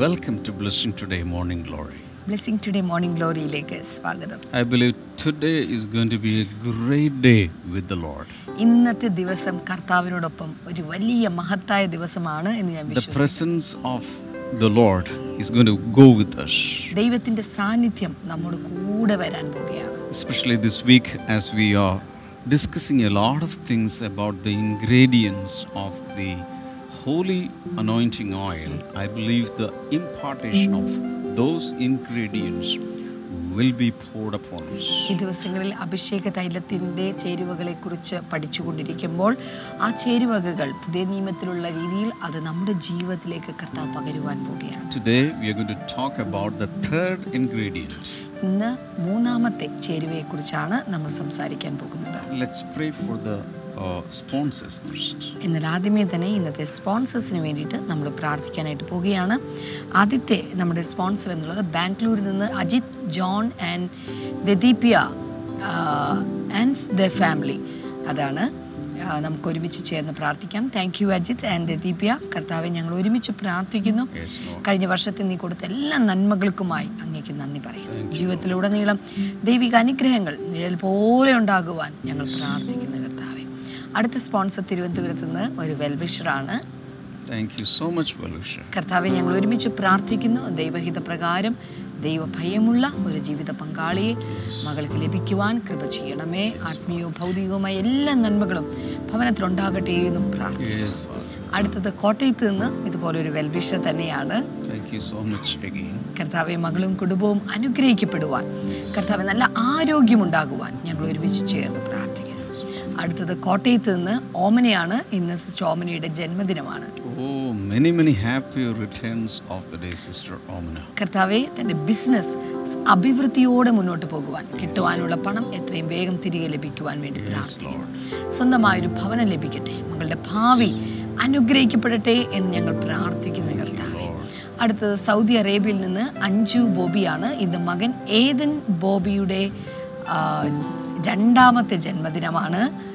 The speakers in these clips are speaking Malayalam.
Welcome to Blessing Today Morning Glory. Blessing today morning ഗ്ലോറിയിലേക്ക് സ്വാഗതം I believe today is going to be a great day with the Lord. ഇന്നത്തെ ദിവസം കർത്താവിനോടൊപ്പം ഒരു വലിയ മഹത്തായ ദിവസമാണ് എന്ന് ഞാൻ The വിശ്വസിക്കുന്നു presence of the Lord is going to go with us, ദൈവത്തിന്റെ സാന്നിധ്യം നമ്മോട് കൂടെ വരാൻ പോവുകയാണ് especially this week as we are discussing a lot of things about the ingredients of the holy anointing oil. I believe the impartation of those ingredients will be poured upon us. ഈ ദിവസങ്ങളിൽ അഭിഷേക തൈലത്തിന്റെ ചേരുവകളെ കുറിച്ച് പഠിച്ചുകൊണ്ടിരിക്കുമ്പോൾ ആ ചേരുവകകൾ പുതിയ നിയമത്തിലുള്ള രീതിയിൽ അത് നമ്മുടെ ജീവിതത്തിലേക്ക് കർത്താവ് പകരുവാൻ പോവുകയാണ് Today we are going to talk about the third ingredient. ഇന്ന് മൂന്നാമത്തെ ചേരുവയെക്കുറിച്ചാണ് നമ്മൾ സംസാരിക്കാൻ പോകുന്നത് Let's pray for the uh. എന്നാൽ ആദ്യമേ തന്നെ ഇന്നത്തെ സ്പോൺസേഴ്സിന് വേണ്ടിയിട്ട് നമ്മൾ പ്രാർത്ഥിക്കാനായിട്ട് പോവുകയാണ്. ആദ്യത്തെ നമ്മുടെ സ്പോൺസർ എന്നുള്ളത് ബാംഗ്ലൂരിൽ നിന്ന് Ajith John and Dadeepya and the family. അതാണ് നമുക്ക് ഒരുമിച്ച് ചേർന്ന് പ്രാർത്ഥിക്കാം. Thank you Ajith and Dadeepya കർത്താവെ ഞങ്ങൾ ഒരുമിച്ച് പ്രാർത്ഥിക്കുന്നു. കഴിഞ്ഞ വർഷത്തിൽ നീ കൊടുത്ത എല്ലാ നന്മകൾക്കുമായി അങ്ങേക്ക് നന്ദി പറയുന്നു ജീവിതത്തിലുടനീളം ദൈവിക അനുഗ്രഹങ്ങൾ നിഴൽ പോലെ ഉണ്ടാകുവാൻ ഞങ്ങൾ പ്രാർത്ഥിക്കുന്നു. അടുത്ത സ്പോൺസർ തിരുവനന്തപുരത്ത് നിന്ന് ഒരു വെൽവിഷറാണ്. Thank you so much well wisher. കർത്താവെ ഞങ്ങൾ ഒരുമിച്ച് പ്രാർത്ഥിക്കുന്നു. ദൈവഹിത പ്രകാരം ദൈവഭയമുള്ള ഒരു ജീവിത പങ്കാളിയെ മകൾക്ക് ലഭിക്കുവാൻ കൃപ ചെയ്യണമേ. ആത്മീയവും ഭൗതികവുമായ എല്ലാ നന്മകളും ഭവനത്തിലുണ്ടാകട്ടെ എന്നും പ്രാർത്ഥിക്കുന്നു. അടുത്തത് കോട്ടയത്ത് നിന്ന് ഇതുപോലെ ഒരു വെൽവിഷ തന്നെയാണ്. Thank you so much again. കർത്താവെ മകളും കുടുംബവും അനുഗ്രഹിക്കപ്പെടുവാൻ. കർത്താവെ നല്ല ആരോഗ്യമുണ്ടാകുവാൻ ഞങ്ങൾ ഒരുമിച്ച് ചേർന്ന് പ്രാർത്ഥിക്കുന്നു. അടുത്തത് കോട്ടയത്ത് നിന്ന് ഓമനയാണ്. ഇന്ന് സിസ്റ്റർ ഓമനയുടെ ജന്മദിനമാണ്. Oh, many, many happy returns of the day, Sister Omna. കർത്താവെ തന്റെ ബിസിനസ് അഭിവൃദ്ധിയോടെ മുന്നോട്ട് പോകുവാൻ കിട്ടുവാനുള്ള പണം എത്രയും വേഗം തിരികെ ലഭിക്കുവാൻ വേണ്ടി പ്രാർത്ഥിക്കുന്നു. സ്വന്തമായൊരു ഭവനം ലഭിക്കട്ടെ. മകളുടെ ഭാവി അനുഗ്രഹിക്കപ്പെടട്ടെ എന്ന് ഞങ്ങൾ പ്രാർത്ഥിക്കുന്നു കർത്താവെ. അടുത്തത് സൗദി അറേബ്യയിൽ നിന്ന് അഞ്ജു ബോബിയാണ്. ഇന്ന് മകൻ ഏതൻ ബോബിയുടെ രണ്ടാമത്തെ ജന്മദിനമാണ്.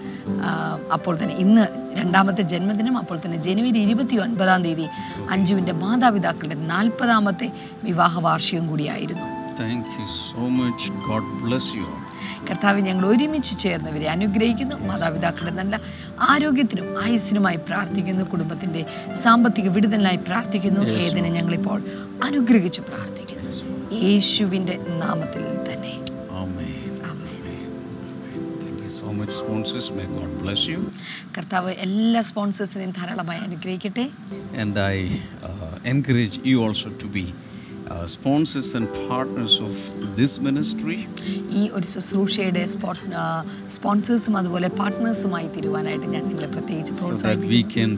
അപ്പോൾ തന്നെ ഇന്ന് രണ്ടാമത്തെ ജന്മദിനം. അപ്പോൾ തന്നെ ജനുവരി ഇരുപത്തി ഒൻപതാം തീയതി അഞ്ജുവിന്റെ മാതാപിതാക്കളുടെ നാൽപ്പതാമത്തെ വിവാഹ വാർഷികം കൂടിയായിരുന്നു. Thank you so much. God bless you കർത്താവ് ഞങ്ങൾ ഒരുമിച്ച് ചേർന്നവരെ അനുഗ്രഹിക്കുന്നു. മാതാപിതാക്കളുടെ നല്ല ആരോഗ്യത്തിനും ആയുസ്സിനുമായി പ്രാർത്ഥിക്കുന്നു. കുടുംബത്തിന്റെ സാമ്പത്തിക വിടുതലിനായി പ്രാർത്ഥിക്കുന്നു. ഏതിനെ ഞങ്ങളിപ്പോൾ അനുഗ്രഹിച്ച് പ്രാർത്ഥിക്കുന്നു. യേശുവിന്റെ നാമത്തിൽ തന്നെ. So much, sponsors. May God bless you. കർത്താവ് എല്ലാ സ്പോൺസേഴ്സിനെയും ധാരാളമായി അനുഗ്രഹിക്കട്ടെ And I uh, encourage you also to be uh, sponsors and partners of this ministry. ഈ ഒരു ശുശ്രൂഷയുടെ സ്പോൺസേഴ്സും അതുപോലെ പാർട്ട്നേഴ്സുമായി തീരുവാനായിട്ട് ഞാൻ നിങ്ങളെ പ്രത്യേകിച്ച് so that പ്രോത്സാഹിപ്പിക്കും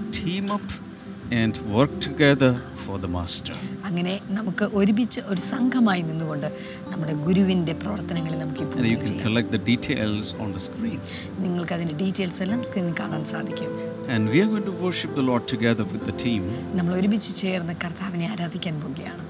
we work together for and work together for the Master. അങ്ങനെ നമുക്ക് ഒരുമിച്ച് ഒരു സംഘമായി നിന്നുകൊണ്ട് നമ്മുടെ ഗുരുവിന്റെ പ്രവർത്തനങ്ങളിൽ നമുക്ക് you And you can details collect the details on the screen. നിങ്ങൾക്ക് അതിന്റെ ഡീറ്റെയിൽസ് എല്ലാം സ്ക്രീനിൽ കാണാൻ സാധിക്കും And we are going to worship the Lord together with the team. നമ്മൾ ഒരുമിച്ച് ചേർന്ന് കർത്താവിനെ ആരാധിക്കാൻ പോവുകയാണ്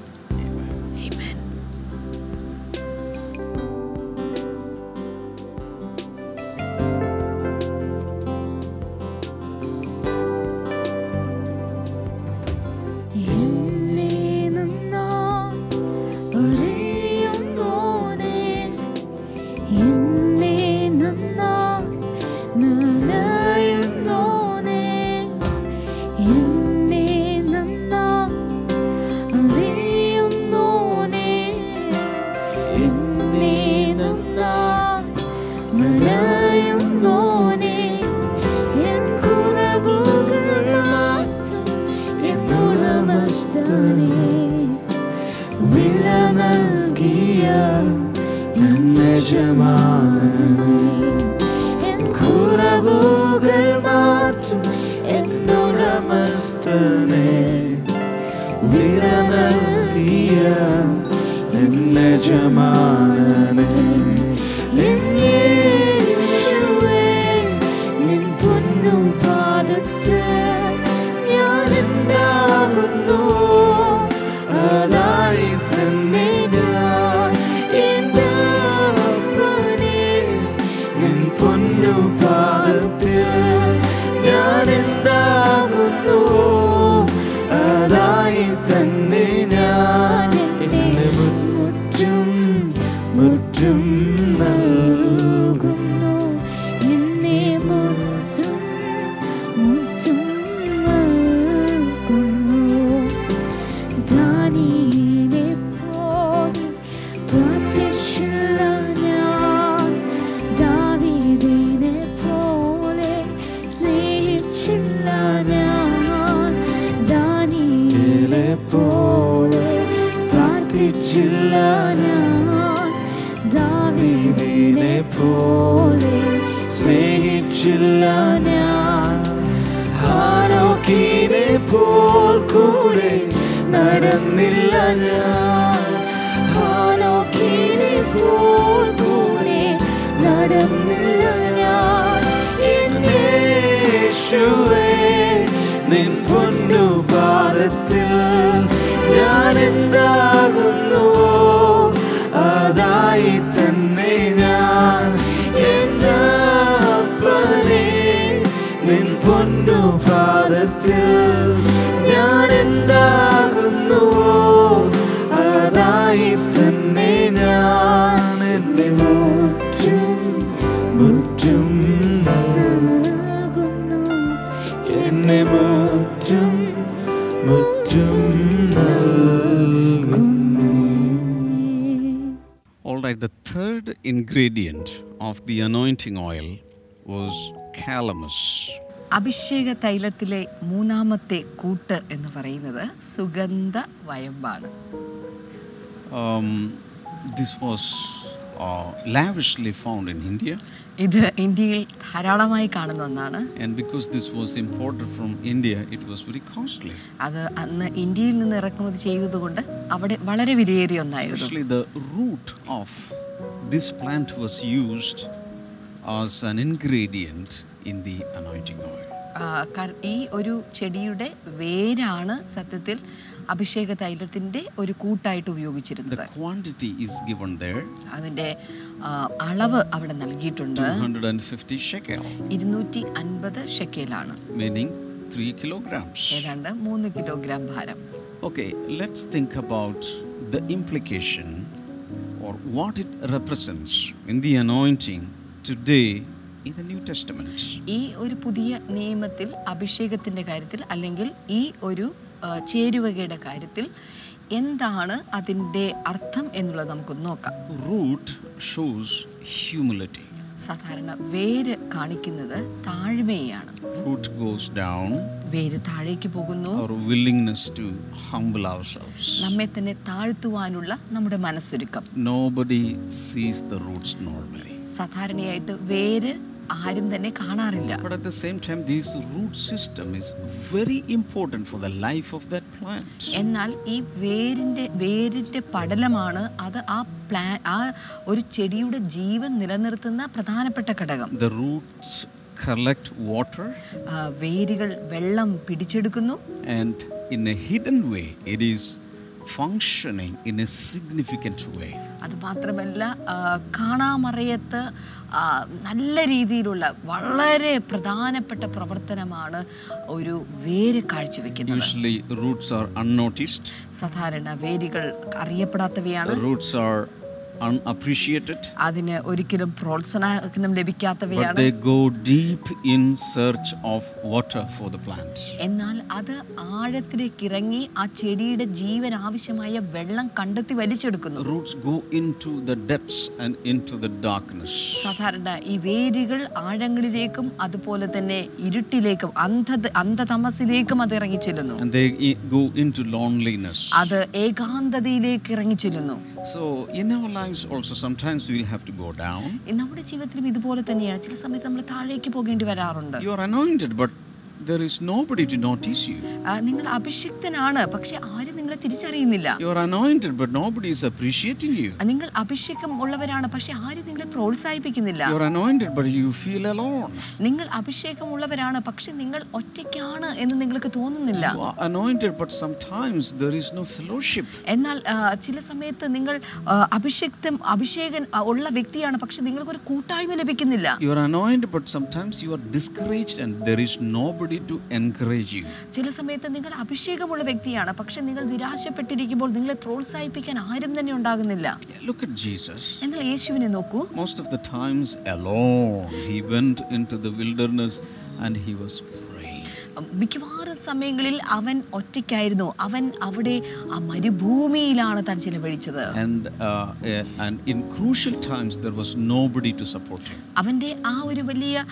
എൻ യജമാനനെ എൻ കുറവുകൾ മാറ്റും എന്നുടമസ്ഥനെ വില നൽകിയ എൻ യജമാനനെ. നിൻ പൊന്നു പാദത്തിൽ ഞാൻ എന്താകുന്നുവോ അതായി തന്നെ ഞാൻ എന്നെ മുറ്റും മുറ്റും എന്നെ മുറ്റും മുറ്റും All right, the third ingredient of the anointing oil was calamus. അഭിഷേക തൈലത്തിലെ മൂന്നാമത്തെ കൂട്ട് എന്ന് പറയുന്നത് സുഗന്ധ വയമ്പാണ് Um, this was uh, lavishly found in India, ഇത് ഇന്ത്യയിൽ ധാരാളമായി കാണുന്ന ഒന്നാണ് and because this was imported from India, it was very costly. അത് അന്ന് ഇന്ത്യയിൽ നിന്ന് ഇറക്കുമതി ചെയ്തതുകൊണ്ട് അവിടെ വളരെ വിലയേറിയ ഒന്നായിരുന്നു Especially the root of this plant was used as an ingredient in the anointing oil. ആ, ഈ ഒരു ചെടിയുടെ വേരാണ് സത്യത്തിൽ അഭിഷേക തൈലത്തിന്റെ ഒരു കൂട്ടായിട്ട് ഉപയോഗിച്ചിരുന്നത് The quantity is given there അതിന്റെ അളവ് അവിടെ നൽകിയിട്ടുണ്ട് 250 shekel, ഇരുന്നൂറ്റി അൻപത് ഷെക്കയിലാണ് meaning 3 kilograms. ഏതാണ്ട് 3 കിലോഗ്രാം ഭാരം Okay, let's think about the implication or what it represents in the anointing today in the New Testament. ഈ ഒരു പുതിയ നിയമത്തിൽ അഭിഷേകത്തിന്റെ കാര്യത്തിൽ അല്ലെങ്കിൽ ഈ ഒരു ചേരുവകയുടെ കാര്യത്തിൽ എന്താണ് അതിന്റെ അർത്ഥം എന്നുള്ളത് നമുക്ക് നോക്കാം Root shows humility. സാധാരണ വേര് കാണിക്കുന്നത് താഴ്മയാണ് Root goes down, വേര് താഴേക്ക് പോകുന്നു willingness to humble ourselves. നമ്മെ തന്നെ താഴ്ത്തുവാനുള്ള നമ്മുടെ മനസ്സൊരുക്കം nobody sees the roots normally. സാധാരണയായിട്ട് വേര് ആരും തന്നെ കാണാറില്ല But at the same time, this root system is very important for the life of that plant. എന്നാൽ ഈ വേരിന്റെ വേരിന്റെ പടലമാണ് അത് ആ പ്ലാ ആ ഒരു ചെടിയുടെ ജീവൻ നിലനിർത്തുന്ന പ്രധാനപ്പെട്ട ഘടകം The roots collect water ആ, വേരുകൾ വെള്ളം പിടിച്ചെടുക്കുന്നു and in a hidden way it is functioning in a significant way അത് മാത്രമല്ല ആ, കാണാമറയത്ത് നല്ല രീതിയിലുള്ള വളരെ പ്രധാനപ്പെട്ട പ്രവർത്തനമാണ് ഒരു വേര് കാഴ്ചവെക്കുന്നത്. Usually roots are unnoticed. സാധാരണ വേരുകൾ അറിയപ്പെടാത്തവയാണ്. റൂട്ട്സ് are unappreciated അതിന് ഒരിക്കലും പ്രോത്സാഹനം but ലഭിക്കാത്തവയാണ് they go deep in search of water for the plant. എന്നാൽ അത് ആഴത്തിലേക്ക് ഇറങ്ങി ആ ചെടിയുടെ ജീവൻ ആവശ്യമായ വെള്ളം കണ്ടെത്തി വലിച്ചെടുക്കുന്നു. Roots go into the depths and into the darkness. സാധാരണ ഈ വേരുകൾ ആഴങ്ങളിലേക്കും അതുപോലെ തന്നെ ഇരുട്ടിലേക്കും അന്ധ അന്ധതമസിലേക്കും അത് ഇറങ്ങിച്ചെല്ലുന്നു. And they i- go into loneliness. അത് ഏകാന്തതയിലേക്ക് ഇറങ്ങിച്ചെല്ലുന്നു. So in our lives also sometimes we'll have to go down നമ്മുടെ ജീവിതത്തിലും ഇതുപോലെ തന്നെയാണ് ചില സമയത്ത് നമ്മൾ താഴേക്ക് പോകേണ്ടി വരാറുണ്ട് you are anointed but there is nobody to notice you നിങ്ങൾ അഭിഷിക്തനാണ് പക്ഷെ ആരും നിങ്ങളെ തിരിച്ചറിയുന്നില്ല. You are anointed but nobody is appreciating you നിങ്ങൾ അഭിഷേകം ഉള്ളവരാണ് പക്ഷെ ആരും നിങ്ങളെ പ്രോത്സാഹിപ്പിക്കുന്നില്ല. You are anointed but you feel alone നിങ്ങൾ അഭിഷേകം ഉള്ളവരാണ് പക്ഷെ നിങ്ങൾ ഒറ്റയ്ക്കാണ് എന്ന് നിങ്ങൾക്ക് തോന്നുന്നില്ല. Anointed but sometimes there is no fellowship എന്നാൽ ചില സമയത്ത് നിങ്ങൾ അഭിഷേക്തം അഭിഷേകൻ ഉള്ള വ്യക്തിയാണ് പക്ഷെ നിങ്ങൾക്ക് ഒരു കൂട്ടായ്മ ലഭിക്കുന്നില്ല. You are anointed but sometimes you are discouraged and there is nobody to encourage you ചില സമയത്ത് നിങ്ങൾ അഭിഷേകമുള്ള വ്യക്തിയാണ് പക്ഷെ നിങ്ങൾ നിരാശപ്പെട്ടിരിക്കുമ്പോൾ നിങ്ങളെ പ്രോത്സാഹിപ്പിക്കാൻ ആരും തന്നെ ഉണ്ടാകുന്നില്ല Look at Jesus. എന്നാൽ യേശുവിനെ നോക്കൂ Most of the times alone, he went into the wilderness and he was praying. മിക്കവാറും സമയങ്ങളിൽ അവൻ ഒറ്റയ്ക്കായിരുന്നു. അവൻ അവിടെ ആ മരുഭൂമിയിലാണ് താൻ ചിലവഴിച്ചത്. അവന്റെ uh, eh, and in crucial times, there was nobody to അവന്റെ ആ ഒരു വലിയ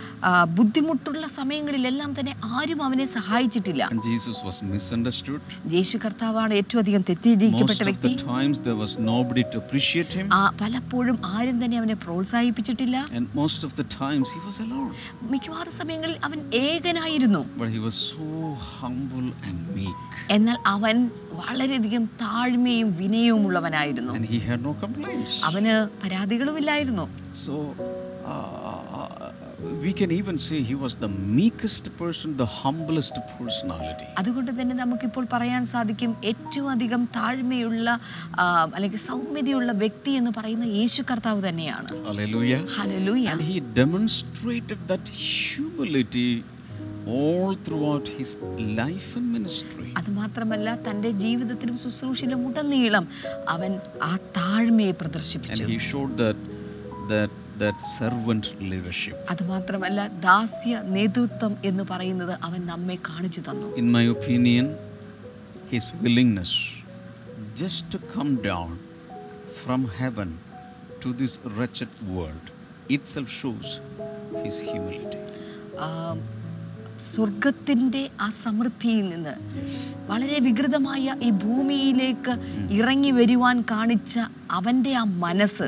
ബുദ്ധിമുട്ടുള്ള സമയങ്ങളിലെല്ലാം തന്നെ ആരും അവനെ സഹായിച്ചിട്ടില്ല. And Jesus was misunderstood. യേശു കർത്താവാണ് ഏറ്റവും അധികം തെറ്റിദ്ധരിക്കപ്പെട്ട Most of വ്യക്തി. the times, there was nobody to appreciate him. ആ പലപ്പോഴും ആരും തന്നെ അവനെ പ്രോത്സാഹിപ്പിച്ചിട്ടില്ല. And most of the times, he was alone. മിക്കവാറും സമയങ്ങളിൽ അവൻ ഏകനായിരുന്നു. But he was so humble and meek. എന്നാൽ അവൻ വളരെയധികം താഴ്മയും വിനയവും ഉള്ളവനായിരുന്നു And he had no complaints. അവന് പരാതികളുമില്ലായിരുന്നു So, uh, we can even say he was the meekest person, the humblest personality. അതുകൊണ്ട് തന്നെ നമുക്കിപ്പോൾ പറയാൻ സാധിക്കും ഏറ്റവും അധികം താഴ്മയുള്ള അല്ലെങ്കിൽ സൗമ്യതയുള്ള വ്യക്തി എന്ന് പറയുന്ന യേശു കർത്താവ് തന്നെയാണ് Hallelujah. Hallelujah And he demonstrated that humility all throughout his life and ministry. അത് മാത്രമല്ല തന്റെ ജീവിതത്തിലും ശുശ്രൂഷയിലും ഉടനീളം അവൻ ആ താഴ്മയെ And പ്രദർശിപ്പിച്ചു he showed that that that servant leadership. അത് ദാസ്യ നേതൃത്വം എന്ന് പറയുന്നത് അവൻ നമ്മെ കാണിച്ചു തന്നു In my opinion, his willingness just to come down from heaven to this wretched world itself shows his humility. ആ, സ്വർഗത്തിന്റെ ആ സമൃദ്ധിയിൽ നിന്ന് വളരെ വികൃതമായ ഈ ഭൂമിയിലേക്ക് ഇറങ്ങി വരുവാൻ കാണിച്ച അവന്റെ ആ മനസ്സ്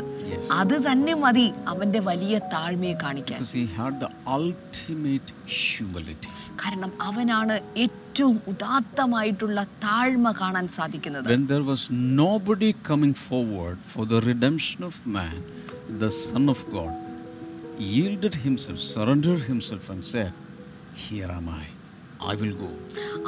അത് തന്നെ മതി അവന്റെ വലിയ താഴ്മയെ കാണിക്കാൻ. കാരണം അവനാണ് ഏറ്റവും ഉദാത്തമായിട്ടുള്ള താഴ്മ കാണാൻ സാധിക്കുന്നത് When there was nobody coming forward for the redemption of man, the Son of God yielded himself, surrendered himself, and said, Here am I, I will go.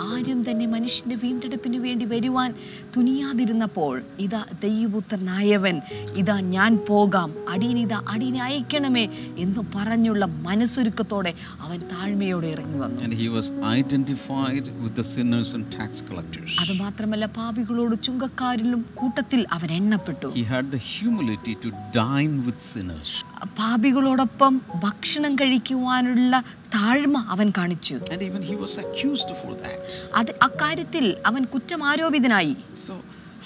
ആരും തന്നെ മനുഷ്യന്റെ വീണ്ടെടുപ്പിന് വേണ്ടി വരുവാൻ തുനിയാതിരുന്നപ്പോൾ ഇതാ ദൈവപുത്രനായവൻ ഇതാ ഞാൻ പോകാം അടിയനിതാ അടിയനെ അയക്കണമേ എന്ന് പറഞ്ഞുള്ള മനസ്സൊരുക്കത്തോടെ അവൻ താഴ്മയോടെ ഇറങ്ങി വന്നു And he was identified with the sinners and tax collectors. അത് മാത്രമല്ല പാപികളോട് ചുങ്കക്കാരിലും കൂട്ടത്തിൽ അവൻ എണ്ണപ്പെട്ടു He had the humility to dine with sinners. പാപികളോടൊപ്പം ഭക്ഷണം കഴിക്കുവാനുള്ള താഴ്മ അവൻ കാണിച്ചു even he was accused for that. അത് അക്കാര്യത്തിൽ അവൻ കുറ്റമാരോപിതനായി So,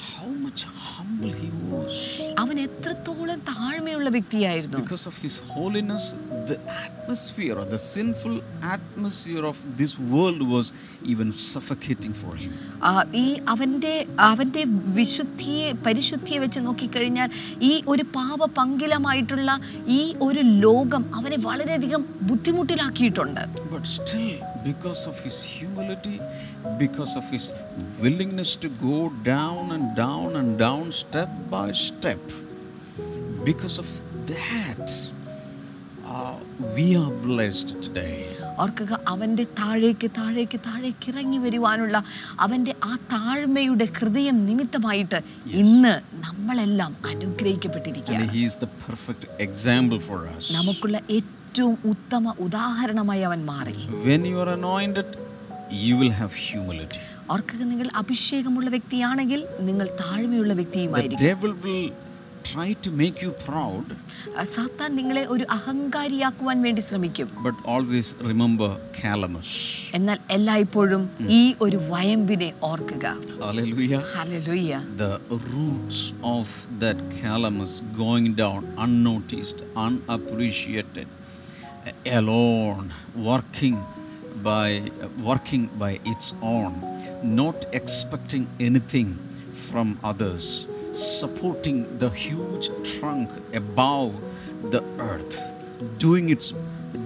how much humble he was. അവൻ എത്രത്തോളം താഴ്മയുള്ള വ്യക്തിയായിരുന്നു Because of his holiness, the atmosphere or the sinful atmosphere of this world was even suffocating for him. ആ, ഈ അവന്റെ അവന്റെ വിശുദ്ധിയെ പരിശുദ്ധിയെ വെച്ച് നോക്കിക്കഴിഞ്ഞാൽ ഈ ഒരു പാപ പാപപങ്കിലമായിട്ടുള്ള ഈ ഒരു ലോകം അവനെ വളരെയധികം ബുദ്ധിമുട്ടിലാക്കിയിട്ടുണ്ട് But still, because of his humility, because of his willingness to go down and down and down step by step, because of that, uh, we are blessed today. ഓർക്കുക അവന്റെ താഴേക്ക് താഴേക്ക് താഴേക്ക് ഇറങ്ങി വരുവാനുള്ള അവന്റെ ആ താഴ്മയുടെ ഹൃദയം നിമിത്തമായിട്ട് ഇന്ന് നമ്മളെല്ലാം അനുഗ്രഹിക്കപ്പെട്ടിരിക്കുകയാണ് he is the perfect example for us. നമുക്കുള്ള ഏറ്റവും ഉത്തമ ഉദാഹരണമായി അവൻ മാറി Anointed, will have humility. ഓർക്കുക നിങ്ങൾ അഭിഷേകമുള്ള വ്യക്തിയാണെങ്കിൽ നിങ്ങൾ താഴ്മയുള്ള The വ്യക്തിയുമായിരിക്കും try to make you proud, സാത്താൻ നിങ്ങളെ ഒരു അഹങ്കാരിയാക്കുവാൻ വേണ്ടി ശ്രമിക്കും but always remember calamus. എന്നാൽ എല്ലായ്പ്പോഴും ഈ ഒരു വയമ്പിനെ ഓർക്കുക Hallelujah. hallelujah The roots of that calamus going down unnoticed, unappreciated, alone, working by working by its own, not expecting anything from others, supporting the huge trunk above the earth, doing its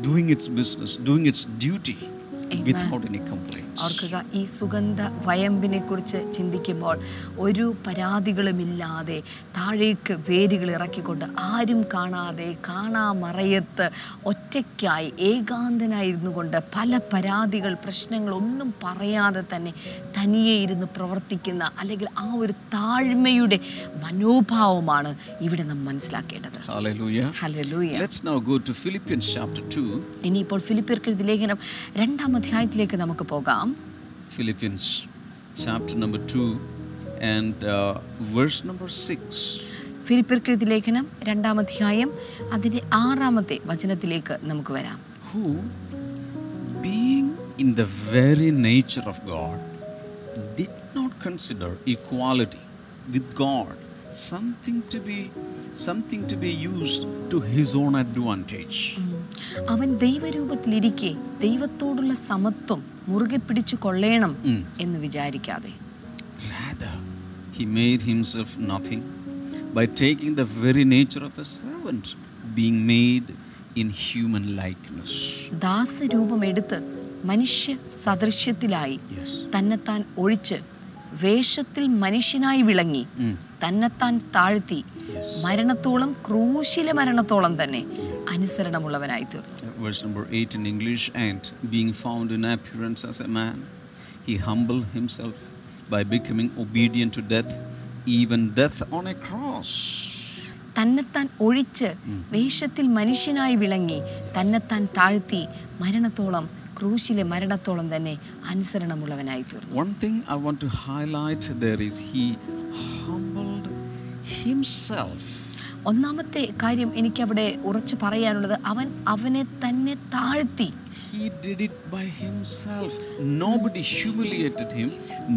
doing its business, doing its duty Amen. without any complaints. ഓർക്കുക ഈ സുഗന്ധ വയമ്പിനെ കുറിച്ച് ചിന്തിക്കുമ്പോൾ ഒരു പരാതികളുമില്ലാതെ താഴേക്ക് വേരുകൾ ഇറക്കിക്കൊണ്ട് ആരും കാണാതെ കാണാമറയത്ത് ഒറ്റയ്ക്കായി ഏകാന്തനായിരുന്നു കൊണ്ട് പല പരാതികൾ പ്രശ്നങ്ങൾ ഒന്നും പറയാതെ തന്നെ തനിയെ ഇരുന്ന് പ്രവർത്തിക്കുന്ന അല്ലെങ്കിൽ ആ ഒരു താഴ്മയുടെ മനോഭാവമാണ് ഇവിടെ നാം മനസ്സിലാക്കേണ്ടത് Hallelujah. Hallelujah Let's now go to Philippians chapter 2. ഇനിയിപ്പോൾ ഫിലിപ്പിയർക്ക് ലേഖനം രണ്ടാം അധ്യായത്തിലേക്ക് നമുക്ക് പോകാം. Philippians chapter number 2 and verse number ഫിലിപ്പിർക്കെഴുതി ലേഖനം രണ്ടാം അധ്യായം അതിന്റെ ആറാമത്തെ വചനത്തിലേക്ക് നമുക്ക് വരാം. Who in the very nature of God did not consider equality with God something to be something to be used to his own advantage അവൻ ദൈവരൂപത്തിലിരിക്കെ ദൈവത്തോടുള്ള സമത്വം മുറുകെ പിടിച്ചു കൊള്ളേണം. എന്ന് വിചാരിക്കാതെ he made himself nothing by taking the very nature of a servant, being made in human likeness. ദാസരൂപമെടുത്ത് മനുഷ്യ സദൃശ്യത്തിലായി Yes. തന്നെത്താൻ ഒഴിച്ച് വേഷത്തിൽ മനുഷ്യനായി വിളങ്ങി. തന്നെത്താൻ താഴ്ത്തി Yes. മരണത്തോളം ക്രൂശിലെ മരണത്തോളം തന്നെ അനുസരണമുള്ളവനായി തീർന്നു Verse number 8 in English, and being found in appearance as a man, he humbled himself by becoming obedient to death, even death on a cross. തന്നെത്താൻ ഒഴിച്ച് വേഷത്തിൽ മനുഷ്യനായി വിളങ്ങി തന്നെത്താൻ താഴ്ത്തി മരണത്തോളം ക്രൂശിലെ മരണത്തോളം തന്നെ അനുസരണമുള്ളവനായി തീർന്നു One thing I want to highlight there is he humbled himself. ഒന്നാമത്തെ കാര്യം എനിക്ക് അവിടെ ഉറച്ചു പറയാനുള്ളത് അവൻ അവനെ തന്നെ താഴ്ത്തി He did it by himself. Nobody humiliated him,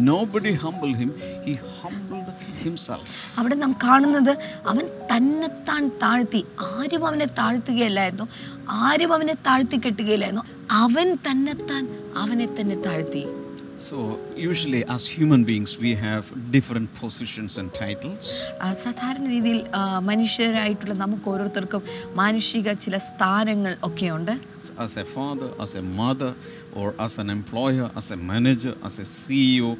nobody humbled him. He humbled himself. അവിടെ നാം കാണുന്നത് അവൻ തന്നെത്താൻ താഴ്ത്തി ആരും അവനെ താഴ്ത്തുകയല്ലായിരുന്നു ആരും അവനെ താഴ്ത്തി കെട്ടുകയില്ലായിരുന്നു അവൻ തന്നെത്താൻ അവനെ തന്നെ താഴ്ത്തി So, usually, as human beings, we have different positions and titles. ആ, സാധാരണ രീതിയിൽ മനുഷ്യരായിട്ടുള്ള നമുക്ക് ഓരോരുത്തർക്കും മാനുഷിക ചില സ്ഥാനങ്ങൾ ഒക്കെയുണ്ട് As a father, as a mother, or as an employer, as a manager, as a CEO,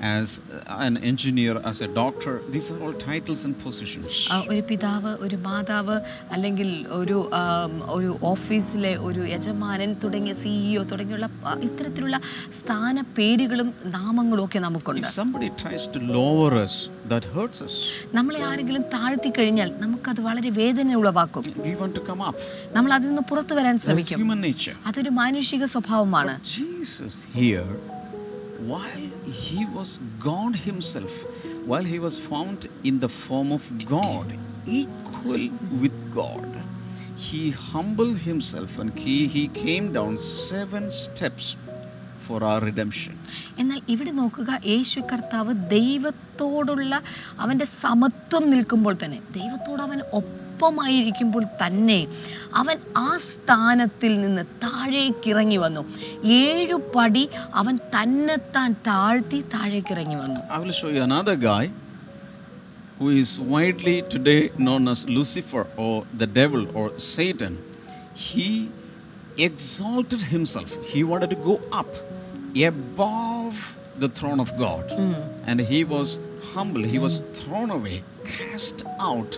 as an engineer, as a doctor. These are all titles and positions. ഒരു പിതാവ് ഒരു മാതാവ് അല്ലെങ്കിൽ ഒരു ഒരു ഓഫീസിലെ ഒരു യജമാനൻ തുടങ്ങിയ സിഇഒ തുടങ്ങിയുള്ള ഇത്തരത്തിലുള്ള സ്ഥാന പേരുകളും നാമങ്ങളും ഒക്കെ നമുക്കുണ്ട് If somebody tries to lower us, that hurts us. നമ്മളെ ആരെങ്കിലും താഴ്ത്തി കഴിഞ്ഞാൽ നമുക്കത് വളരെ വേദന ഉളവാക്കും We want to come up. നമ്മൾ അതിൽ നിന്ന് പുറത്തു വരാൻ ശ്രമിക്കും human nature. അതൊരു മാനുഷിക സ്വഭാവമാണ് Jesus here, while he was God himself, while he was found in the form of God, equal with God, he humbled himself and he, he came down seven steps for our redemption. എന്നാൽ ഇവിടെ നോക്കുക യേശു കർത്താവ് ദൈവത്തോടുള്ള അവന്റെ സമത്വം നിൽക്കുമ്പോൾ തന്നെ ദൈവത്തോട് അവൻ ഒപ്പമായിരിക്കുമ്പോൾ തന്നെ അവൻ ആ സ്ഥാനത്തിൽ നിന്ന് താഴേക്കിറങ്ങി വന്നു ഏഴു പടി അവൻ തന്നെത്താൻ താഴ്ത്തി താഴേക്കിറങ്ങി വന്നു I will show you another guy who is widely today known as Lucifer or the devil or Satan. He exalted himself. He wanted to go up above the throne of God. And he was humble. He was thrown away, cast out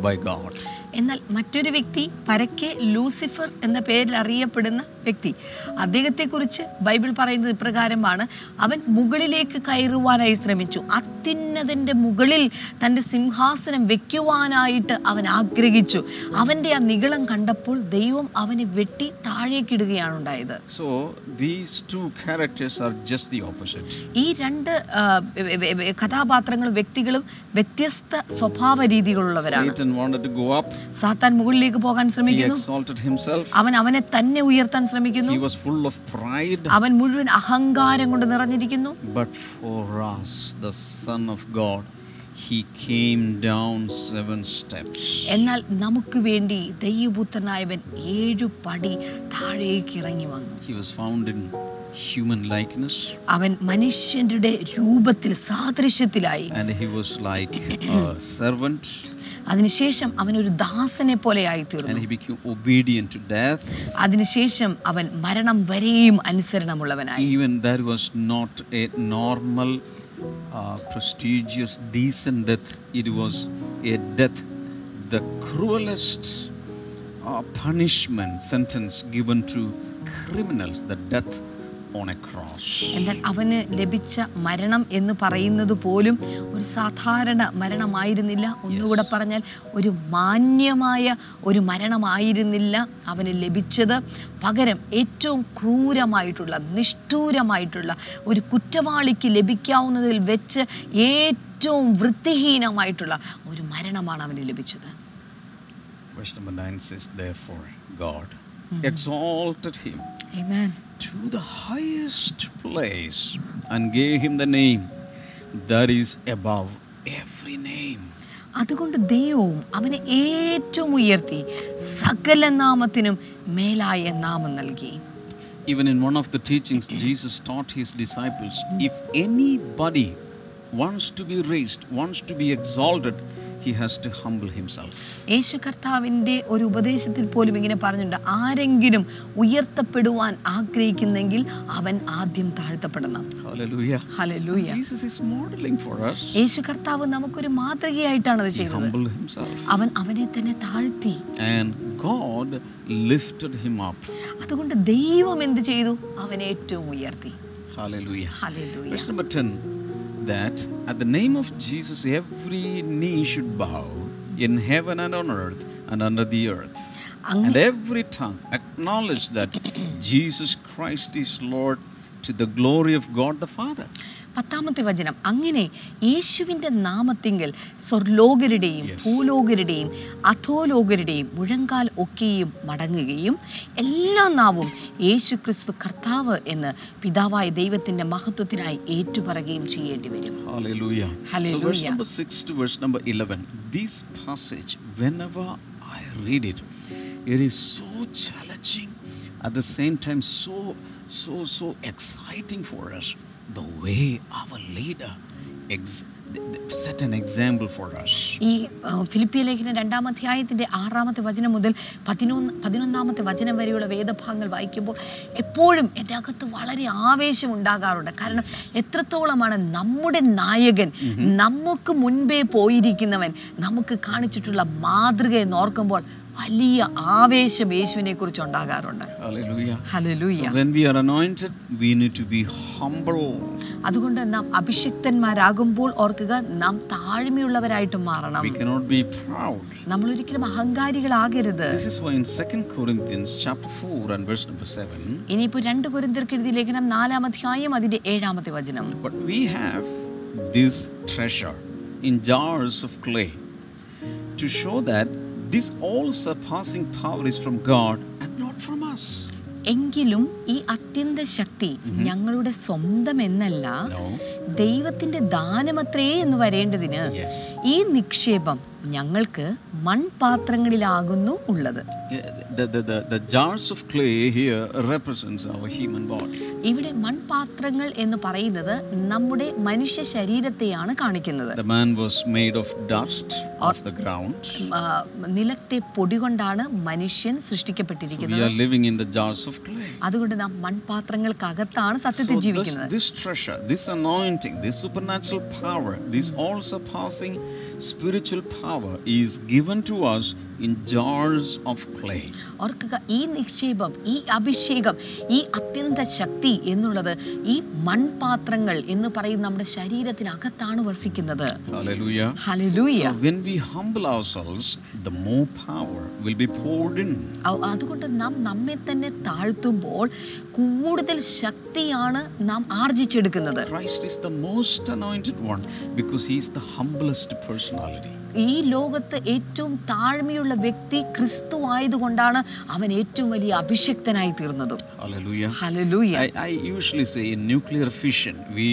by God. എന്നാൽ മറ്റൊരു വ്യക്തി പരക്കെ ലൂസിഫർ എന്ന പേരിൽ അറിയപ്പെടുന്ന വ്യക്തി. അദ്ദേഹത്തെക്കുറിച്ച് ബൈബിൾ പറയുന്നത് ഇപ്രകാരമാണ് അവൻ മുകളിലേക്ക് കയറുവാനായി ശ്രമിച്ചു. അത്യുന്നതന്റെ മുകളിൽ തന്റെ സിംഹാസനം വയ്ക്കുവാനായിട്ട് അവൻ ആഗ്രഹിച്ചു. അവന്റെ ആ നികളം കണ്ടപ്പോൾ ദൈവം അവനെ വെട്ടി താഴേക്കിടുകയാണ് ഉണ്ടായത്. So these two characters are just the opposite. ഈ രണ്ട് കഥാപാത്രങ്ങളും വ്യക്തികളും വ്യത്യസ്ത സ്വഭാവ രീതികളുള്ളവരാണ്. സാത്താൻ മുകളിലേക്ക് പോകാൻ ശ്രമിക്കുന്നു. അവൻ അവനെ തന്നെ ഉയർത്താൻ ശ്രമിക്കുന്നു. അവൻ മുഴുവൻ അഹങ്കാരം കൊണ്ട് നിറഞ്ഞിരിക്കുന്നു. എന്നാൽ നമുക്ക് വേണ്ടി ദൈവപുത്രനായവൻ ഏഴു പടി താഴേക്ക് ഇറങ്ങി വന്നു. ഹ്യൂമൻ ലൈക്ക്നെസ് അവൻ മനുഷ്യന്റെ രൂപത്തിൽ സാദൃശ്യത്തിലായി. സെർവന്റ് അതിനുശേഷം അവൻ ഒരു ദാസനെ പോലെ ആയി തീർന്നു അതിനുശേഷം അവൻ മരണം വരെയും അനുസരണമുള്ളവനായി. Punishment sentence given to criminals the death എന്നാൽ അവന് ലഭിച്ച മരണം എന്ന് പറയുന്നത് പോലും ഒരു സാധാരണ മരണമായിരുന്നില്ല. ഒന്നുകൂടെ പറഞ്ഞാൽ ഒരു മാന്യമായ ഒരു മരണമായിരുന്നില്ല അവന് ലഭിച്ചത്. പകരം ഏറ്റവും ക്രൂരമായിട്ടുള്ള നിഷ്ഠൂരമായിട്ടുള്ള ഒരു കുറ്റവാളിക്ക് ലഭിക്കാവുന്നതിൽ വെച്ച് ഏറ്റവും വൃത്തിഹീനമായിട്ടുള്ള ഒരു മരണമാണ് അവന് ലഭിച്ചത്. Verse number 9 says, Therefore, God, exalted him Amen. To the highest place and gave him the name that is above every name. അതുകൊണ്ട് ദൈവവും അവനെ ഏറ്റവും ഉയർത്തി സകല നാമത്തിനും മേലായ നാമം നൽകി Even in one of the teachings, Jesus taught his disciples if anybody wants to be raised, wants to be exalted, he has to humble himself. യേശു കർത്താവിന്റെ ഒരു ഉപദേശത്തിൽ പോലും ഇങ്ങനെ പറഞ്ഞിട്ടുണ്ട് ആരെങ്കിലും ഉയർത്തപ്പെടുവാൻ ആഗ്രഹിക്കുന്നെങ്കിൽ അവൻ ആദ്യം താഴ്ത്തപ്പെടണം Hallelujah. Hallelujah Jesus is modeling for us. യേശു കർത്താവ് നമുക്കൊരു മാതൃകയായിട്ടാണ് അത് ചെയ്തത്. അവൻ അവനെ തന്നെ താഴ്ത്തി And God lifted him up. അതുകൊണ്ട് ദൈവം എന്ത് ചെയ്തു അവനെ ഏറ്റവും ഉയർത്തി Hallelujah. Verse number 10 that at the name of Jesus, every knee should bow in heaven and on earth and under the earth. And every tongue acknowledge that Jesus Christ is Lord to the glory of God the Father. പത്താമത്തെ വചനം അങ്ങനെ യേശുവിന്റെ നാമത്തിങ്കൽ സ്വർലോകരുടെയും. ഭൂലോകരുടെയും അധോലോകരുടെയും മുഴങ്കാൽ ഒക്കെയും മടങ്ങുകയും എല്ലാ നാവും യേശു ക്രിസ്തു കർത്താവ് എന്ന് പിതാവായ ദൈവത്തിന്റെ മഹത്വത്തിനായി ഏറ്റുപറയുകയും ചെയ്യേണ്ടി വരും Hallelujah. So, verse number 6 to verse number 11. This passage, whenever I read it, it is so challenging, at the same time, so, so, so exciting for us. The way our leader set an example for us. ഈ ഫിലിപ്പിയ ലേഖന രണ്ടാം അധ്യായത്തിന്റെ ആറാമത്തെ വചനം മുതൽ പതിനൊന്ന് പതിനൊന്നാമത്തെ വചനം വരെയുള്ള വേദഭാഗങ്ങൾ വായിക്കുമ്പോൾ എപ്പോഴും എന്റെ അകത്ത് വളരെ ആവേശം ഉണ്ടാകാറുണ്ട് കാരണം എത്രത്തോളമാണ് നമ്മുടെ നായകൻ നമുക്ക് മുൻപേ പോയിരിക്കുന്നവൻ നമുക്ക് കാണിച്ചിട്ടുള്ള മാതൃക എന്ന് നോർക്കുമ്പോൾ വലിയ ആവേശം യേശുവിനെ കുറിച്ച് ഉണ്ടാകാറുണ്ട് അതുകൊണ്ട് നാം അഭിഷിക്തന്മാരാകുമ്പോൾ ഓർക്കുക നാം താഴ്മയുള്ളവരായിട്ട് മാറണം. നമ്മൾ ഒരിക്കലും അഹങ്കാരികളാകരുത്. ഇനിയിപ്പോ രണ്ട് കുരിന്തിർക്ക് എഴുതിയ ലേഖനം നാലാം ആയും അതിന്റെ ഏഴാമത്തെ വചനം. This treasure in jars of clay to show that this all surpassing power is from God and not from us. എങ്കിലും ഈ അത്യന്ത ശക്തി ഞങ്ങളുടെ സ്വന്തം എന്നല്ല. ദൈവത്തിന്റെ ദാനമത്രേ എന്ന് വരേണ്ടതിന്. ഈ നിക്ഷേപം ഞങ്ങൾക്ക് മൺപാത്രങ്ങളിലാകുന്നു ഉള്ളത്. ഇവിടെ മൺപാത്രങ്ങൾ എന്ന് പറയുന്നത് നമ്മുടെ മനുഷ്യ ശരീരത്തെയാണ് കാണിക്കുന്നത്. The man was made of dust of the ground. നിലത്തെ പൊടി കൊണ്ടാണ് മനുഷ്യൻ സൃഷ്ടിക്കപ്പെട്ടിരിക്കുന്നത്. are living in the jars of clay. അതുകൊണ്ട് നാം മൺപാത്രങ്ങൾക്കകത്താണ് സത്യത്തിൽ ജീവിക്കുന്നത്. spiritual power is given to us in jars of clay. ഓർക്കുക ഈ നിക്ഷേപം ഈ അഭിഷേകം ഈ അത്യന്ത ശക്തി എന്നുള്ളത് ഈ മൺപാത്രങ്ങൾ എന്ന് പറയുന്ന നമ്മുടെ ശരീരത്തിനകത്താണ് വസിക്കുന്നത് Hallelujah. Hallelujah So when we humble ourselves, the more power will be poured in. അതുകൊണ്ട് നാം നമ്മെ തന്നെ താഴ്ത്തുമ്പോൾ കൂടുതൽ ശക്തിയാണ് നാം ആർജിച്ചെടുക്കുന്നത് Christ is the most anointed one because he is the humblest personality. ഈ ലോകത്ത് ഏറ്റവും താഴ്മയുള്ള വ്യക്തി ക്രിസ്തു ആയതുകൊണ്ടാണ് അവൻ ഏറ്റവും വലിയ അഭിഷക്തനായി തീർന്നതും Hallelujah. Hallelujah I, I usually say in nuclear fission, we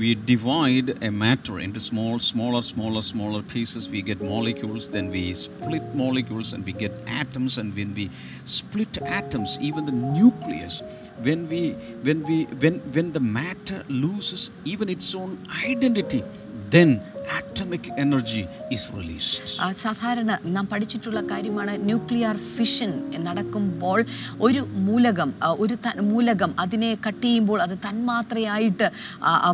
we divide a matter into small, smaller, smaller, smaller pieces. We get molecules, then we split molecules, and we get atoms. And when we split atoms, even the nucleus, when we when we when when the matter loses even its own identity, then atomic energy released. ആ, സാധാരണ നാം പഠിച്ചിട്ടുള്ള കാര്യമാണ് ന്യൂക്ലിയർ ഫിഷൻ നടക്കുമ്പോൾ ഒരു മൂലകം ഒരു മൂലകം അതിനെ കട്ട് ചെയ്യുമ്പോൾ അത് തന്മാത്രയായിട്ട്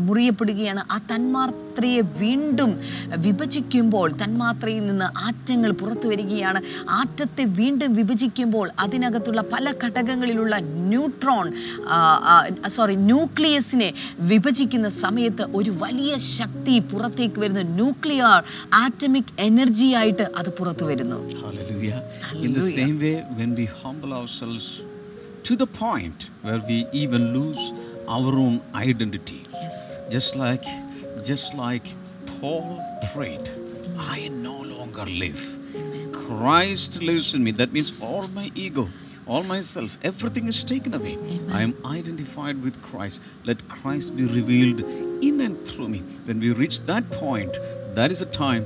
മുറിയപ്പെടുകയാണ് ആ തന്മാത്രയെ വീണ്ടും വിഭജിക്കുമ്പോൾ തന്മാത്രയിൽ നിന്ന് ആറ്റങ്ങൾ പുറത്തു വരികയാണ് ആറ്റത്തെ വീണ്ടും വിഭജിക്കുമ്പോൾ അതിനകത്തുള്ള പല ഘടകങ്ങളിലുള്ള ന്യൂട്രോൺ സോറി ന്യൂക്ലിയസിനെ വിഭജിക്കുന്ന സമയത്ത് ഒരു വലിയ ശക്തി പുറത്തേക്ക് വരുന്നു ന്യൂക്ലിയർ ആറ്റമിക് എനർജി ആയിട്ട് അത് പുറത്തു വരുന്നു Hallelujah. In the same way, when we humble ourselves to the point where we even lose our own identity, Yes. just like just like Paul prayed, I no longer live. Christ lives in me. That means all my ego, all myself, everything is taken away. I am identified with Christ. Let Christ be revealed in and through me. When we reach that point, that is a time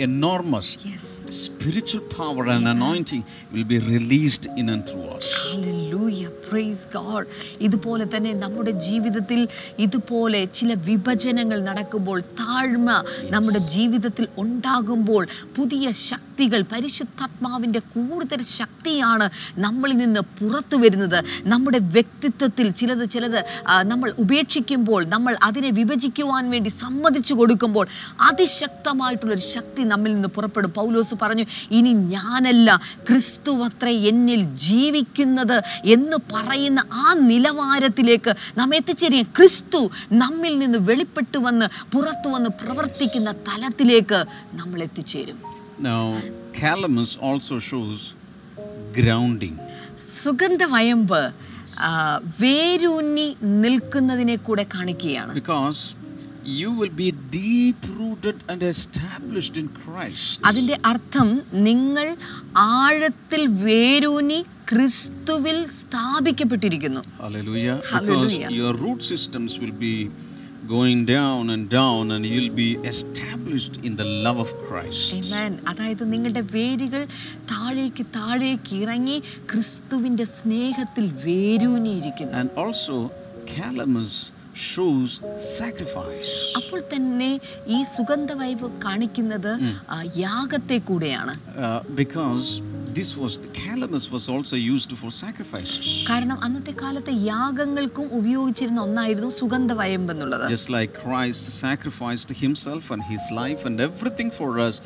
enormous Yes. spiritual power and anointing will be released in and through us. Hallelujah. Praise God. ഇതുപോലെ തന്നെ നമ്മുടെ ജീവിതത്തിൽ ഇതുപോലെ ചില വിഭജനങ്ങൾ നടക്കുമ്പോൾ താഴ്മ നമ്മുടെ ജീവിതത്തിൽ ഉണ്ടാകുമ്പോൾ പുതിയ ശക്തികൾ പരിശുദ്ധാത്മാവിന്റെ കൂടുതൽ ശക്തിയാണ് നമ്മളിൽ നിന്ന് പുറത്തു വരുന്നത് നമ്മുടെ വ്യക്തിത്വത്തിൽ ചിലത് ചിലത് നമ്മൾ ഉപേക്ഷിക്കുമ്പോൾ നമ്മൾ അതിനെ വിഭജിക്കുവാൻ വേണ്ടി സമ്മതിച്ചു കൊടുക്കുമ്പോൾ അതിശക്തമായിട്ടുള്ളൊരു ശക്തി നമ്മിൽ നിന്ന് പുറപ്പെടും. പൗലോസ് പറഞ്ഞു ഇനി ഞാനല്ല ക്രിസ്തു അത്ര എന്നിൽ ജീവിക്കുന്നത് എന്ന് പറയുന്ന ആ നിലവാരത്തിലേക്ക് നാം എത്തിച്ചേരി ക്രിസ്തു നമ്മിൽ നിന്ന് വെളിപ്പെട്ടു വന്ന് പുറത്തു വന്ന് പ്രവർത്തിക്കുന്ന തലത്തിലേക്ക് നമ്മൾ എത്തിച്ചേരും. Now, calamus also shows grounding. സുഗന്ധവയമ്പ് വേരൂന്നി നിൽക്കുന്നതിനെ കൂടെ കാണിക്കുകയാണ്. Because you will be deep rooted and established in Christ. അതിന്റെ അർത്ഥം നിങ്ങൾ ആഴത്തിൽ വേരൂന്നി ക്രിസ്തുവിൽ സ്ഥാപിക്കപ്പെട്ടിരിക്കുന്നു Hallelujah. Because Hallelujah. your root systems will be going down and down, and you'll be established in the love of Christ. Amen. അതായത് നിങ്ങളുടെ വേരുകൾ താഴേക്ക് താഴേക്ക് ഇറങ്ങി ക്രിസ്തുവിന്റെ സ്നേഹത്തിൽ വേരൂന്നിയിരിക്കുന്നു And also, calamus shows sacrifice. അപ്പോൾ തന്നെ ഈ സുഗന്ധവൈബ് കാണിക്കുന്നത് ആ, യാഗത്തെ കൂടെയാണ് Uh, because this was the calamus was also used for sacrifices. കാരണം അന്നത്തെ കാലത്തെ യാഗങ്ങൾക്കും ഉപയോഗിച്ചിരുന്ന ഒന്നായിരുന്നു സുഗന്ധവയമ്പ് എന്നുള്ളത് Just like Christ sacrificed himself and his life and everything for us,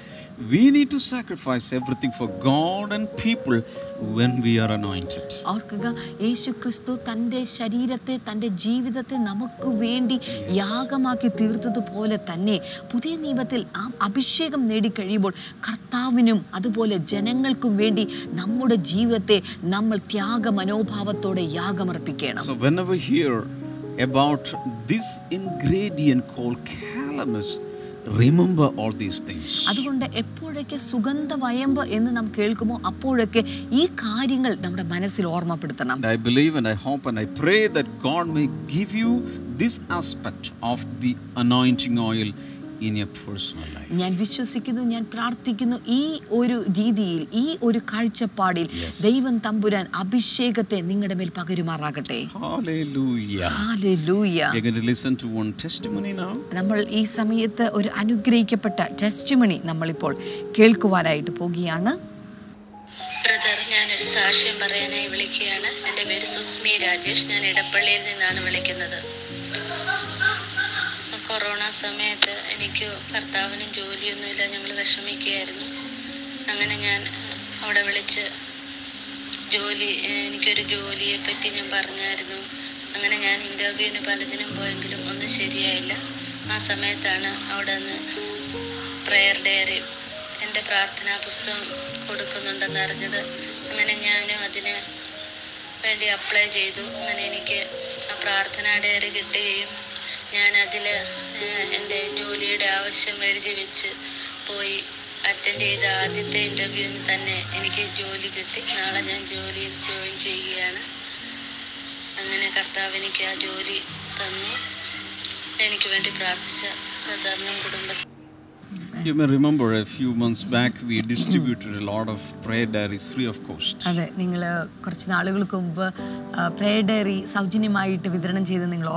we need to sacrifice everything for God and people when we are anointed. ഓർക്കുക യേശു ക്രിസ്തു തന്റെ ശരീരത്തെ തന്റെ ജീവിതത്തെ നമുക്ക് വേണ്ടി യാഗമാക്കി തീർത്തതുപോലെ തന്നെ പുതിയ നിയമത്തിൽ ആ അഭിഷേകം നേടിക്കഴിയുമ്പോൾ കർത്താവിനും അതുപോലെ ജനങ്ങൾക്കും വേണ്ടി നമ്മുടെ ജീവിതത്തെ നമ്മൾ ത്യാഗ മനോഭാവത്തോടെ യാഗമർപ്പിക്കണം So, whenever hear about this ingredient called calamus, remember all these things. അതുകൊണ്ട് എപ്പോഴൊക്കെ സുഗന്ധവയമ്പ് എന്ന് നാം കേൾക്കുമോ അപ്പോഴൊക്കെ ഈ കാര്യങ്ങൾ നമ്മുടെ മനസ്സിൽ ഓർമ്മപ്പെടുത്തണം I believe and I hope and I pray that God may give you this aspect of the anointing oil in your personal life. ഞാൻ വിശ്വസിക്കുന്നു ഞാൻ പ്രാർത്ഥിക്കുന്നു ഈ ഒരു രീതിയിൽ ഈ ഒരു കാഴ്ചപ്പാടിൽ ദൈവം തമ്പുരാൻ അഭിഷേകത്തെ നിങ്ങളുടെ മേൽ പകരുമാറാകട്ടെ. Hallelujah. Hallelujah. We're going to listen to one testimony നമ്മൾ ഈ സമയത്ത് ഒരു അനുഗ്രഹിക്കപ്പെട്ട ടെസ്റ്റിമണി നമ്മളിപ്പോൾ കേൾക്കുവാനായിട്ട് പോകുകയാണ്. ബ്രദർ ഞാനൊരു സാക്ഷ്യം പറയാനായി വിളിക്കുകയാണ്. എന്റെ പേര് സുസ്മി രാജേഷ്. ഞാൻ ഇടപ്പള്ളിയിൽ നിന്നാണ് വിളിക്കുന്നത്. കൊറോണ സമയത്ത് എനിക്ക് ഭർത്താവിനും ജോലിയൊന്നുമില്ല ഞങ്ങൾ വിഷമിക്കുകയായിരുന്നു. അങ്ങനെ ഞാൻ അവിടെ വിളിച്ച് ജോലി എനിക്കൊരു ജോലിയെ പറ്റി ഞാൻ പറഞ്ഞായിരുന്നു. അങ്ങനെ ഞാൻ ഇന്റർവ്യൂവിന് പലതിനും പോയെങ്കിലും ഒന്നും ശരിയായില്ല. ആ സമയത്താണ് അവിടെ നിന്ന് പ്രെയർ ഡയറി എന്റെ പ്രാർത്ഥനാ പുസ്തകം കൊടുക്കുന്നുണ്ടെന്ന് അറിഞ്ഞത്. അങ്ങനെ ഞാനും അതിന് വേണ്ടി അപ്ലൈ ചെയ്തു. അങ്ങനെ എനിക്ക് ആ പ്രാർത്ഥനാ ഡയറി കിട്ടുകയും ഞാൻ അതിൽ എന്റെ ജോലിയുടെ ആവശ്യം എഴുതി വെച്ച് പോയി അറ്റൻഡ് ചെയ്ത ആദ്യത്തെ ഇന്റർവ്യൂവിന് തന്നെ എനിക്ക് ജോലി കിട്ടി. നാളെ ഞാൻ ജോലിയിൽ ജോയിൻ ചെയ്യുകയാണ്. അങ്ങനെ കർത്താവ് എനിക്ക് ആ ജോലി തന്നു. എനിക്ക് വേണ്ടി പ്രാർത്ഥിച്ച ബ്രദറിനും കുടുംബത്തിനും You may remember a few months back we distributed a lot of prayer diaries free of cost. അതെ നിങ്ങൾ കുറച്ച് നാളുകൾക്ക് മുമ്പ് പ്രേ ഡയറി സൗജന്യമായിട്ട് വിതരണം ചെയ്ത് നിങ്ങൾ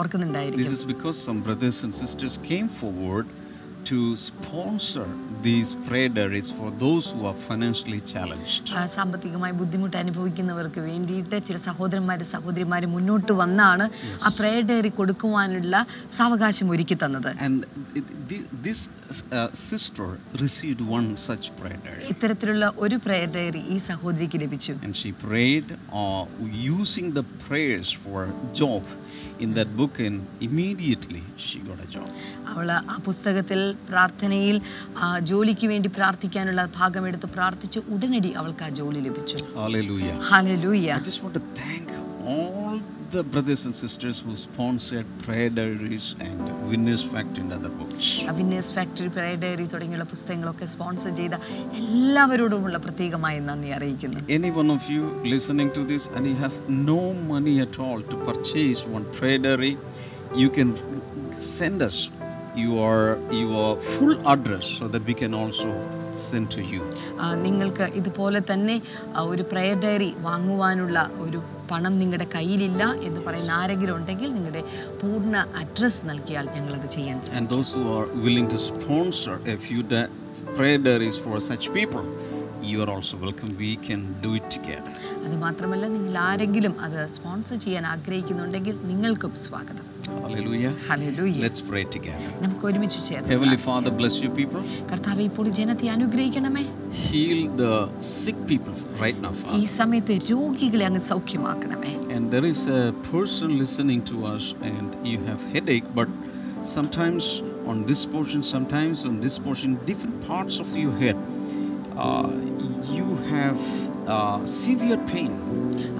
This is because some brothers and sisters came forward to sponsor these prayer diaries for those who are financially challenged. സാമ്പത്തികമായി ബുദ്ധിമുട്ട് അനുഭവിക്കുന്നവർക്ക് വേണ്ടിയിട്ട് ചില സഹോദരന്മാരും സഹോദരിമാരും മുന്നോട്ട് വന്നാണ് ആ പ്രേ ഡയറി കൊടുക്കുവാനുള്ള സാവകാശം ഒരുക്കി തന്നത് And this uh, sister received one such prayer diary. ഇത്തരത്തിലുള്ള ഒരു പ്രേ ഡയറി ഈ സഹോദരിക്ക് ലഭിച്ചു And she prayed uh, using the prayers for job in that book, and immediately she got a job. അവൾ ആ പുസ്തകത്തിൽ പ്രാർത്ഥനയിൽ ജോലിക്ക് വേണ്ടി പ്രാർത്ഥിക്കാനുള്ള ഭാഗമെടുത്ത് പ്രാർത്ഥിച്ച് ഉടനടി അവൾക്ക് ആ ജോലി ലഭിച്ചു Hallelujah. Hallelujah I just want to thank all the brothers and sisters who sponsored prayer diaries and Winners Factory and other books. Winners Factory, prayer diary തുടങ്ങിയുള്ള പുസ്തകങ്ങളൊക്കെ സ്പോൺസർ ചെയ്ത എല്ലാവരോടുമുള്ള പ്രത്യേകമായ നന്ദി അറിയിക്കുന്നു Any one of you listening to this and you have no money at all to purchase one prayer diary, you can send us your your full address so that we can also send to you. നിങ്ങൾക്ക് ഇതുപോലെ തന്നെ ഒരു പ്രയർ ഡയറി വാങ്ങുവാനുള്ള ഒരു പണം നിങ്ങളുടെ കയ്യിലില്ല എന്ന് പറയുന്ന ആരെങ്കിലും ഉണ്ടെങ്കിൽ നിങ്ങളുടെ പൂർണ അഡ്രസ് നൽകിയാൽ ഞങ്ങൾ അത് ചെയ്യാൻ And those who are willing to sponsor a few prayer diaries for such people, you are also welcome. We can do it together. അത് മാത്രമല്ല നിങ്ങൾ ആരെങ്കിലും അത് സ്പോൺസർ ചെയ്യാൻ ആഗ്രഹിക്കുന്നുണ്ടെങ്കിൽ നിങ്ങൾക്കും സ്വാഗതം Hallelujah. Hallelujah Let's pray together. നമുക്ക് ഒരുമിച്ച് ചേർന്ന് Heavenly പ്രാർത്ഥിക്കാം. Father, bless you people. കർത്താവെ ഇപ്പോൾ ഈ ജനത്തെ അനുഗ്രഹിക്കണമേ Heal the sick people right now, ഈ Father. സമയത്ത് രോഗികളെ അങ്ങ് സൗഖ്യമാക്കണമേ And there is a person listening to us, and you have headache, but sometimes on this portion, sometimes on this portion, different parts of your head, uh, you have uh, severe pain.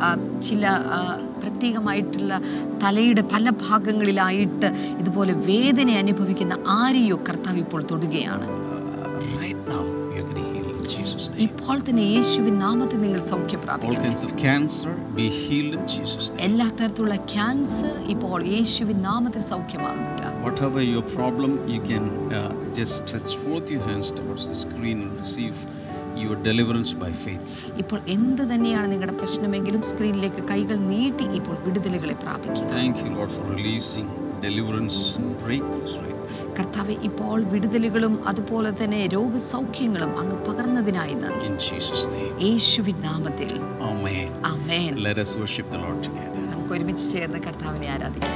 ആ, ചില ആ, പ്രത്യേകമായിട്ടുള്ള തലയുടെ പല ഭാഗങ്ങളിലായിട്ട് ഇതുപോലെ വേദന അനുഭവിക്കുന്ന ആരെയോ കർത്താവ് ഇപ്പോൾ തൊടുകയാണ് Uh, right now, you're getting healed in Jesus' name. ഇപ്പോൾ തന്നെ യേശുവിൻ നാമത്തിൽ നിങ്ങൾ സൗഖ്യം All kinds of cancer, be healed in Jesus' name. എല്ലാ തരത്തിലുള്ള ക്യാൻസർ ഇപ്പോൾ യേശുവിൻ നാമത്തിൽ സൗഖ്യമാകുക Whatever your problem, you can uh, just stretch forth your hands towards the screen and receive your deliverance by faith. ഇപ്പോൾ എന്ത് തന്നെയാണ് നിങ്ങളുടെ പ്രശ്നമെങ്കിലും സ്ക്രീനിലേക്ക് കൈകൾ നീട്ടി ഇപ്പോൾ വിടുതലുകളെ പ്രാപിക്കുക Thank you, Lord, for releasing deliverances and breakthroughs right now. കർത്താവ് ഇപ്പോൾ വിടുതലുകളും അതുപോലെ തന്നെ രോഗസൗഖ്യങ്ങളും അങ്ങ് പകർന്നതിനായി നന്ദി In Jesus' name. യേശുവിൻ നാമത്തിൽ Amen. Let us worship the Lord together. നമുക്ക് ഒരുമിച്ച് ചേർന്ന് കർത്താവിനെ ആരാധിക്കാം